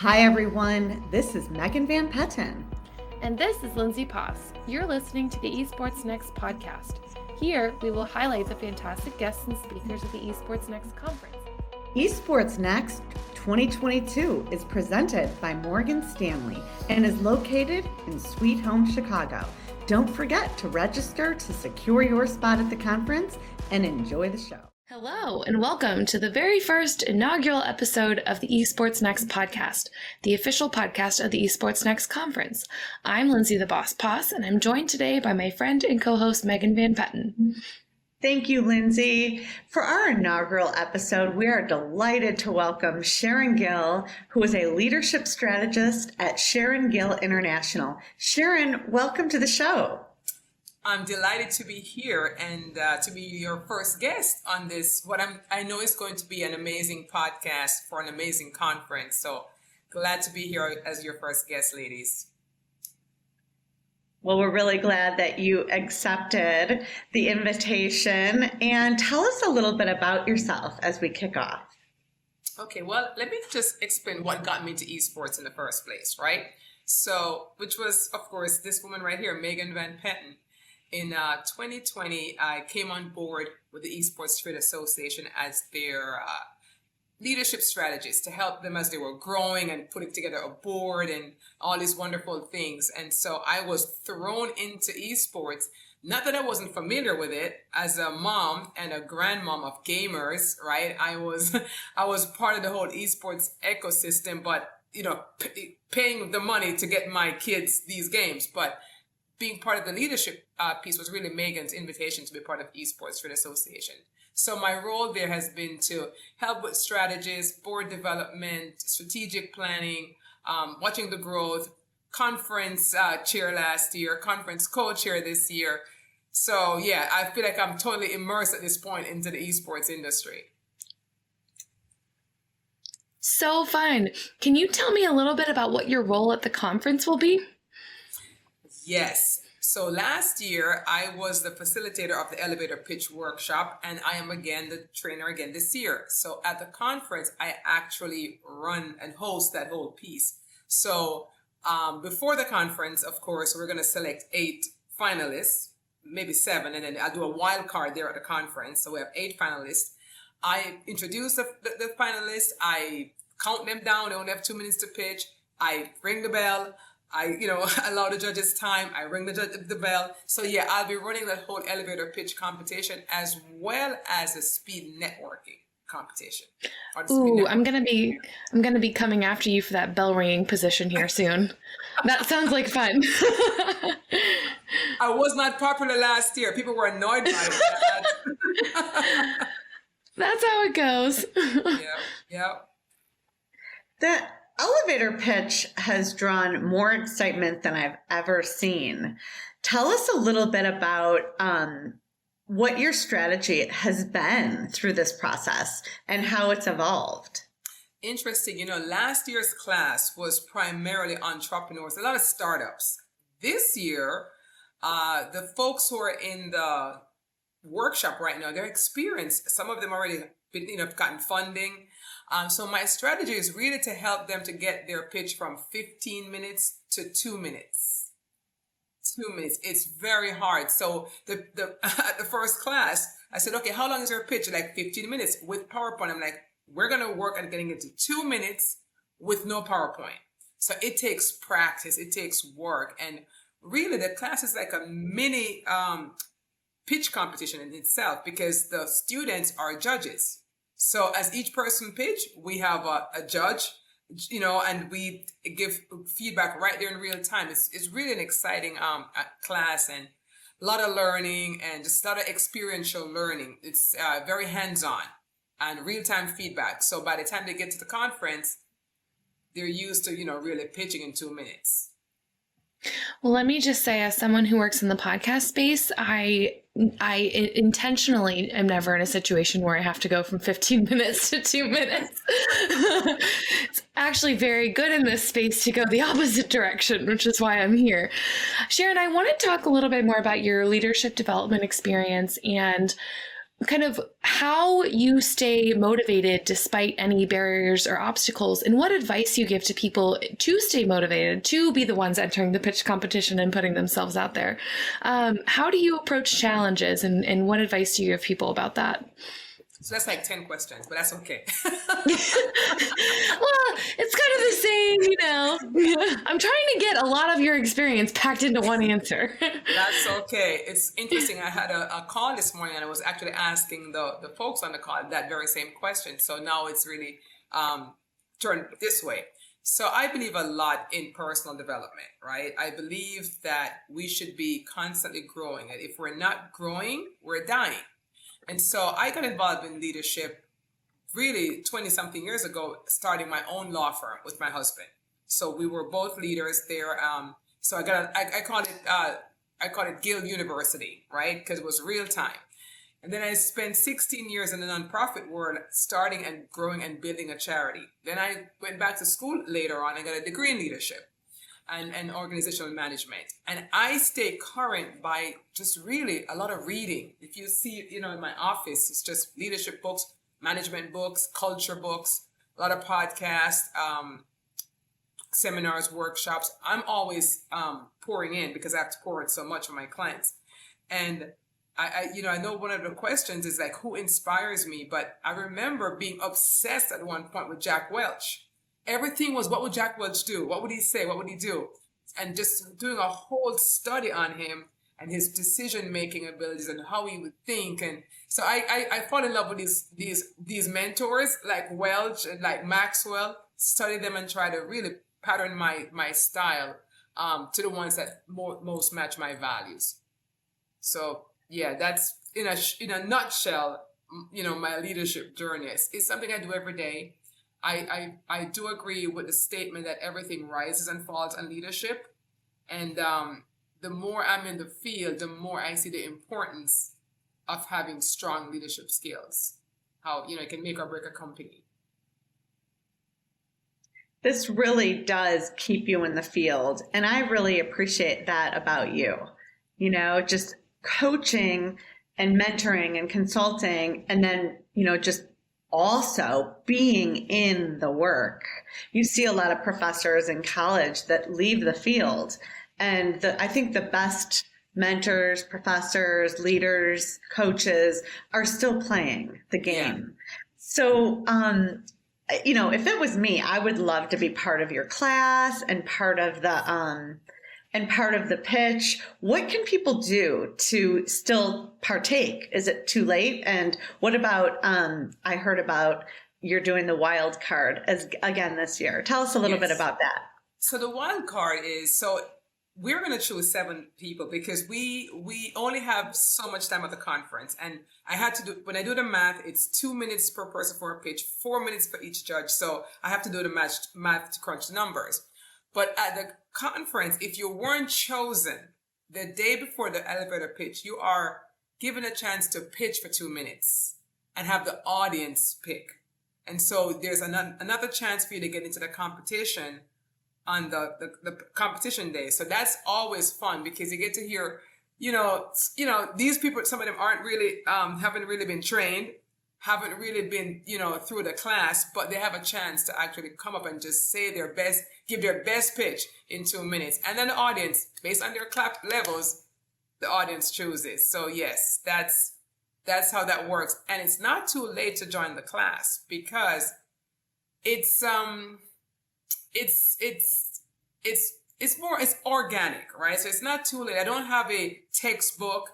Hi, everyone. This is Megan Van Petten. And this is Lindsay Poss. You're listening to the Esports Next podcast. Here, we will highlight the fantastic guests and speakers of the Esports Next conference. Esports Next 2022 is presented by Morgan Stanley and is located in Sweet Home, Chicago. Don't forget to register to secure your spot at the conference and enjoy the show. Hello, and welcome to the very first inaugural episode of the Esports Next podcast, the official podcast of the Esports Next conference. I'm Lindsay the Boss Poss, and I'm joined today by my friend and co host Megan Van Petten. Thank you, Lindsay. For our inaugural episode, we are delighted to welcome Sharon Gill, who is a leadership strategist at Sharon Gill International. Sharon, welcome to the show. I'm delighted to be here and uh, to be your first guest on this. What I'm, I know is going to be an amazing podcast for an amazing conference. So glad to be here as your first guest, ladies. Well, we're really glad that you accepted the invitation and tell us a little bit about yourself as we kick off. Okay, well, let me just explain what got me to esports in the first place, right? So, which was, of course, this woman right here, Megan Van Petten in uh, 2020, I came on board with the Esports Trade Association as their uh, leadership strategist to help them as they were growing and putting together a board and all these wonderful things. And so I was thrown into esports. Not that I wasn't familiar with it as a mom and a grandmom of gamers, right? I was, I was part of the whole esports ecosystem, but you know, p- paying the money to get my kids these games. But being part of the leadership uh, piece was really Megan's invitation to be part of Esports Trade Association. So my role there has been to help with strategies, board development, strategic planning, um, watching the growth, conference uh, chair last year, conference co-chair this year. So yeah, I feel like I'm totally immersed at this point into the esports industry. So fun. Can you tell me a little bit about what your role at the conference will be? Yes. So last year, I was the facilitator of the elevator pitch workshop, and I am again the trainer again this year. So at the conference, I actually run and host that whole piece. So um, before the conference, of course, we're going to select eight finalists, maybe seven, and then I'll do a wild card there at the conference. So we have eight finalists. I introduce the, the, the finalists. I count them down. They only have two minutes to pitch. I ring the bell. I, you know, allow the judges time. I ring the, the bell. So yeah, I'll be running that whole elevator pitch competition as well as a speed networking competition. Ooh, I'm gonna be I'm gonna be coming after you for that bell ringing position here soon. that sounds like fun. I was not popular last year. People were annoyed by that. That's how it goes. yeah, yeah. That elevator pitch has drawn more excitement than I've ever seen. Tell us a little bit about um, what your strategy has been through this process and how it's evolved. Interesting. You know, last year's class was primarily entrepreneurs, a lot of startups. This year, uh, the folks who are in the workshop right now, they're experienced. Some of them already been, you know, gotten funding. Um, so my strategy is really to help them to get their pitch from 15 minutes to two minutes. Two minutes. It's very hard. So the, the, at the first class, I said, okay, how long is your pitch? Like 15 minutes with PowerPoint. I'm like, we're going to work on getting it to two minutes with no PowerPoint. So it takes practice. It takes work. And really the class is like a mini, um, pitch competition in itself because the students are judges. So as each person pitch, we have a, a judge, you know, and we give feedback right there in real time. It's, it's really an exciting um, class and a lot of learning and just a lot of experiential learning. It's uh, very hands-on and real-time feedback. So by the time they get to the conference, they're used to, you know, really pitching in two minutes. Well, let me just say, as someone who works in the podcast space, I I intentionally am never in a situation where I have to go from 15 minutes to two minutes. it's actually very good in this space to go the opposite direction, which is why I'm here. Sharon, I want to talk a little bit more about your leadership development experience and kind of how you stay motivated despite any barriers or obstacles and what advice you give to people to stay motivated to be the ones entering the pitch competition and putting themselves out there. Um, how do you approach challenges and, and what advice do you give people about that so that's like 10 questions, but that's okay. well, it's kind of the same, you know. I'm trying to get a lot of your experience packed into one answer. that's okay. It's interesting. I had a, a, call this morning and I was actually asking the, the folks on the call that very same question. So now it's really um, turned this way. So I believe a lot in personal development, right? I believe that we should be constantly growing. And If we're not growing, we're dying and so I got involved in leadership really 20 something years ago, starting my own law firm with my husband. So we were both leaders there. Um, so I got, I called it, uh, I called it Gill University, right? Because it was real time. And then I spent 16 years in the nonprofit world, starting and growing and building a charity. Then I went back to school later on and got a degree in leadership and, and organizational management. And I stay current by just really a lot of reading. If you see, you know, in my office, it's just leadership books, management books, culture books, a lot of podcasts, um, seminars, workshops. I'm always um, pouring in because I have to pour in so much for my clients. And I, I, you know, I know one of the questions is like, who inspires me? But I remember being obsessed at one point with Jack Welch everything was what would Jack Welch do? What would he say? What would he do? And just doing a whole study on him and his decision making abilities and how he would think. And so I, I, I fall in love with these these these mentors like Welch and like Maxwell, study them and try to really pattern my my style um, to the ones that more, most match my values. So yeah, that's in a in a nutshell, you know, my leadership journey. It's, it's something I do every day. I, I, I do agree with the statement that everything rises and falls on leadership. And um, the more I'm in the field, the more I see the importance of having strong leadership skills. How, you know, it can make or break a company. This really does keep you in the field. And I really appreciate that about you. You know, just coaching and mentoring and consulting, and then, you know, just also being in the work. You see a lot of professors in college that leave the field. And the, I think the best mentors, professors, leaders, coaches are still playing the game. Yeah. So, um, you know, if it was me, I would love to be part of your class and part of the, um, and part of the pitch. What can people do to still partake? Is it too late? And what about, um, I heard about you're doing the wild card as again this year. Tell us a little yes. bit about that. So the wild card is so we're going to choose seven people because we we only have so much time at the conference and i had to do when i do the math it's two minutes per person for a pitch four minutes for each judge so i have to do the math, math to crunch the numbers but at the conference, if you weren't chosen the day before the elevator pitch, you are given a chance to pitch for two minutes and have the audience pick. And so there's an, another chance for you to get into the competition on the, the, the competition day. So that's always fun because you get to hear, you know, you know, these people, some of them aren't really, um, haven't really been trained haven't really been, you know, through the class, but they have a chance to actually come up and just say their best, give their best pitch in two minutes. And then the audience, based on their clap levels, the audience chooses. So yes, that's, that's how that works. And it's not too late to join the class because it's, um, it's, it's, it's, it's more, it's organic, right? So it's not too late. I don't have a textbook.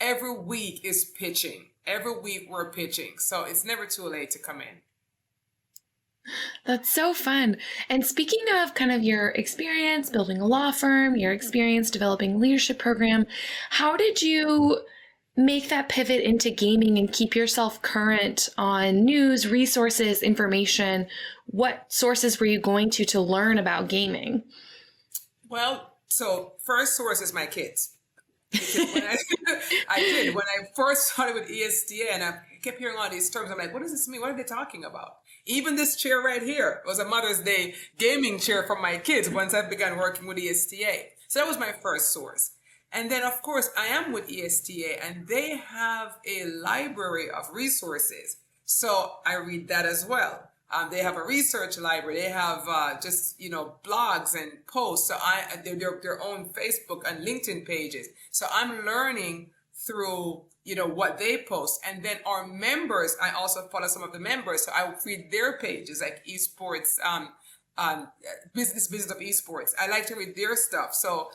Every week is pitching every week we're pitching. So it's never too late to come in. That's so fun. And speaking of kind of your experience building a law firm, your experience developing leadership program, how did you make that pivot into gaming and keep yourself current on news, resources, information? What sources were you going to to learn about gaming? Well, so first source is my kids. I, I, did when I first started with ESTA, and I kept hearing all these terms. I'm like, what does this mean? What are they talking about? Even this chair right here was a Mother's Day gaming chair for my kids once I began working with ESTA. So that was my first source. And then, of course, I am with ESTA, and they have a library of resources. So I read that as well. Um, they have a research library. They have uh, just you know blogs and posts. So I their their own Facebook and LinkedIn pages. So I'm learning through you know what they post, and then our members. I also follow some of the members, so I read their pages like esports, um, um, business business of esports. I like to read their stuff. So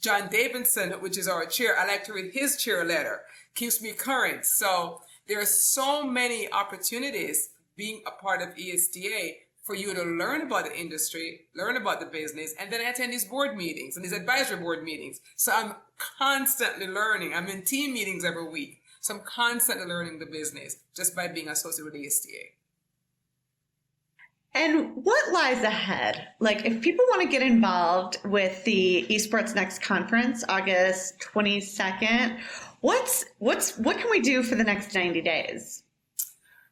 John Davidson, which is our chair, I like to read his chair letter. Keeps me current. So there are so many opportunities being a part of ESTA for you to learn about the industry, learn about the business, and then attend these board meetings and these advisory board meetings. So I'm constantly learning. I'm in team meetings every week. So I'm constantly learning the business just by being associated with ESTA. And what lies ahead? Like, if people want to get involved with the Esports Next conference, August 22nd, what's what's what can we do for the next 90 days?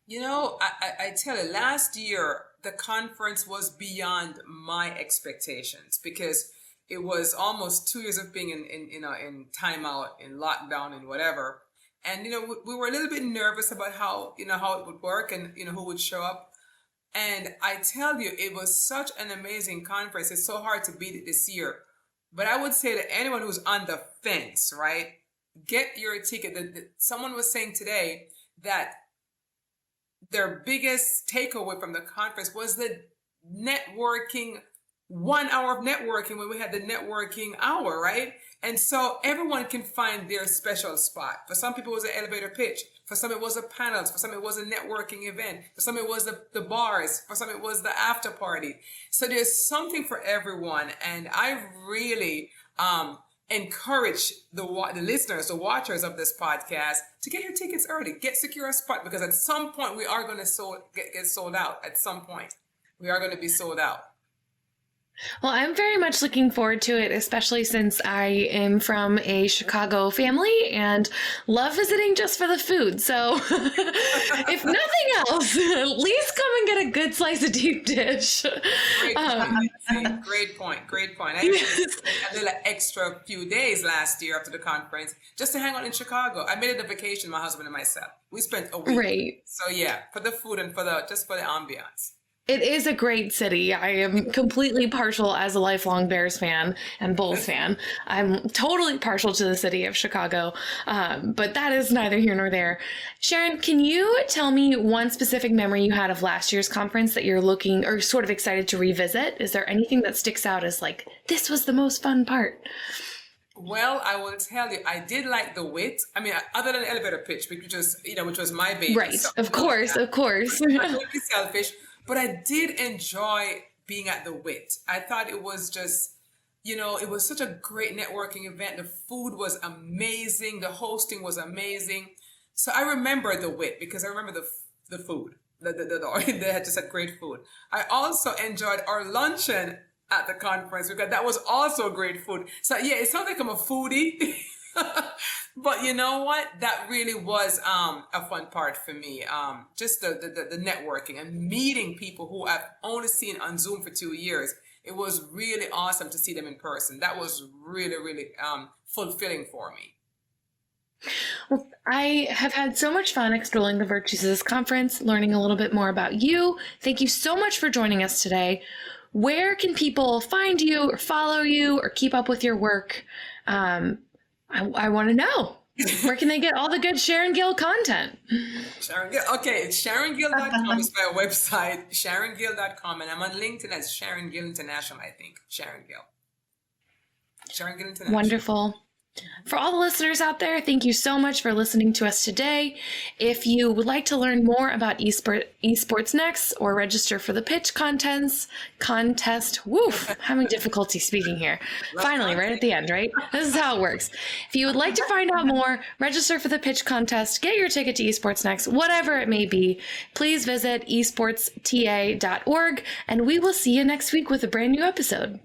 You know, I, I, tell you, last year the conference was beyond my expectations because it was almost two years of being in, in you know in timeout, in lockdown, and whatever. And you know, we, we were a little bit nervous about how you know how it would work and you know who would show up. And I tell you, it was such an amazing conference. It's so hard to beat it this year. But I would say to anyone who's on the fence, right? Get your ticket. Someone was saying today that their biggest takeaway from the conference was the networking, one hour of networking when we had the networking hour, right? And so everyone can find their special spot. For some people, it was an elevator pitch. For some, it was a panels. For some, it was a networking event. For some, it was the, the bars. For some, it was the after party. So there's something for everyone. And I really um, encourage the, the listeners, the watchers of this podcast to get your tickets early. Get secure a spot because at some point we are going to sold, get, get sold out. At some point, we are going to be sold out. Well, I'm very much looking forward to it, especially since I am from a Chicago family and love visiting just for the food. So, if nothing else, at least come and get a good slice of deep dish. Great, um, great point. Great point. I did an extra few days last year after the conference just to hang out in Chicago. I made it a vacation, my husband and myself. We spent a week. Right. So yeah, for the food and for the just for the ambiance. It is a great city. I am completely partial as a lifelong Bears fan and Bulls fan. I'm totally partial to the city of Chicago, um, but that is neither here nor there. Sharon, can you tell me one specific memory you had of last year's conference that you're looking or sort of excited to revisit? Is there anything that sticks out as like, this was the most fun part? Well, I will tell you, I did like the Whit. I mean, other than elevator pitch, which was, you know, which was my baby. Right. So of course, of course. I'm selfish but I did enjoy being at the Whit. I thought it was just, you know, it was such a great networking event. The food was amazing. The hosting was amazing. So I remember the Whit because I remember the the food. The, the, the, they had just had great food. I also enjoyed our luncheon at the conference because that was also great food. So yeah, it sounds like I'm a foodie. but you know what? That really was um, a fun part for me. Um, just the, the, the networking and meeting people who I've only seen on Zoom for two years. It was really awesome to see them in person. That was really, really um, fulfilling for me. Well, I have had so much fun exploring the Virtues of this conference, learning a little bit more about you. Thank you so much for joining us today. Where can people find you or follow you or keep up with your work? Um, I, I want to know. Where can they get all the good Sharon Gill content? Sharon Gill. Okay, it's SharonGill.com is my website, SharonGill.com. And I'm on LinkedIn as Sharon Gill International, I think. Sharon Gill. Sharon Gill International. Wonderful. For all the listeners out there, thank you so much for listening to us today. If you would like to learn more about eSport, eSports Next or register for the pitch contents, contest, woof, having difficulty speaking here. Finally, right at the end, right? This is how it works. If you would like to find out more, register for the pitch contest, get your ticket to eSports Next, whatever it may be, please visit esportsta.org and we will see you next week with a brand new episode.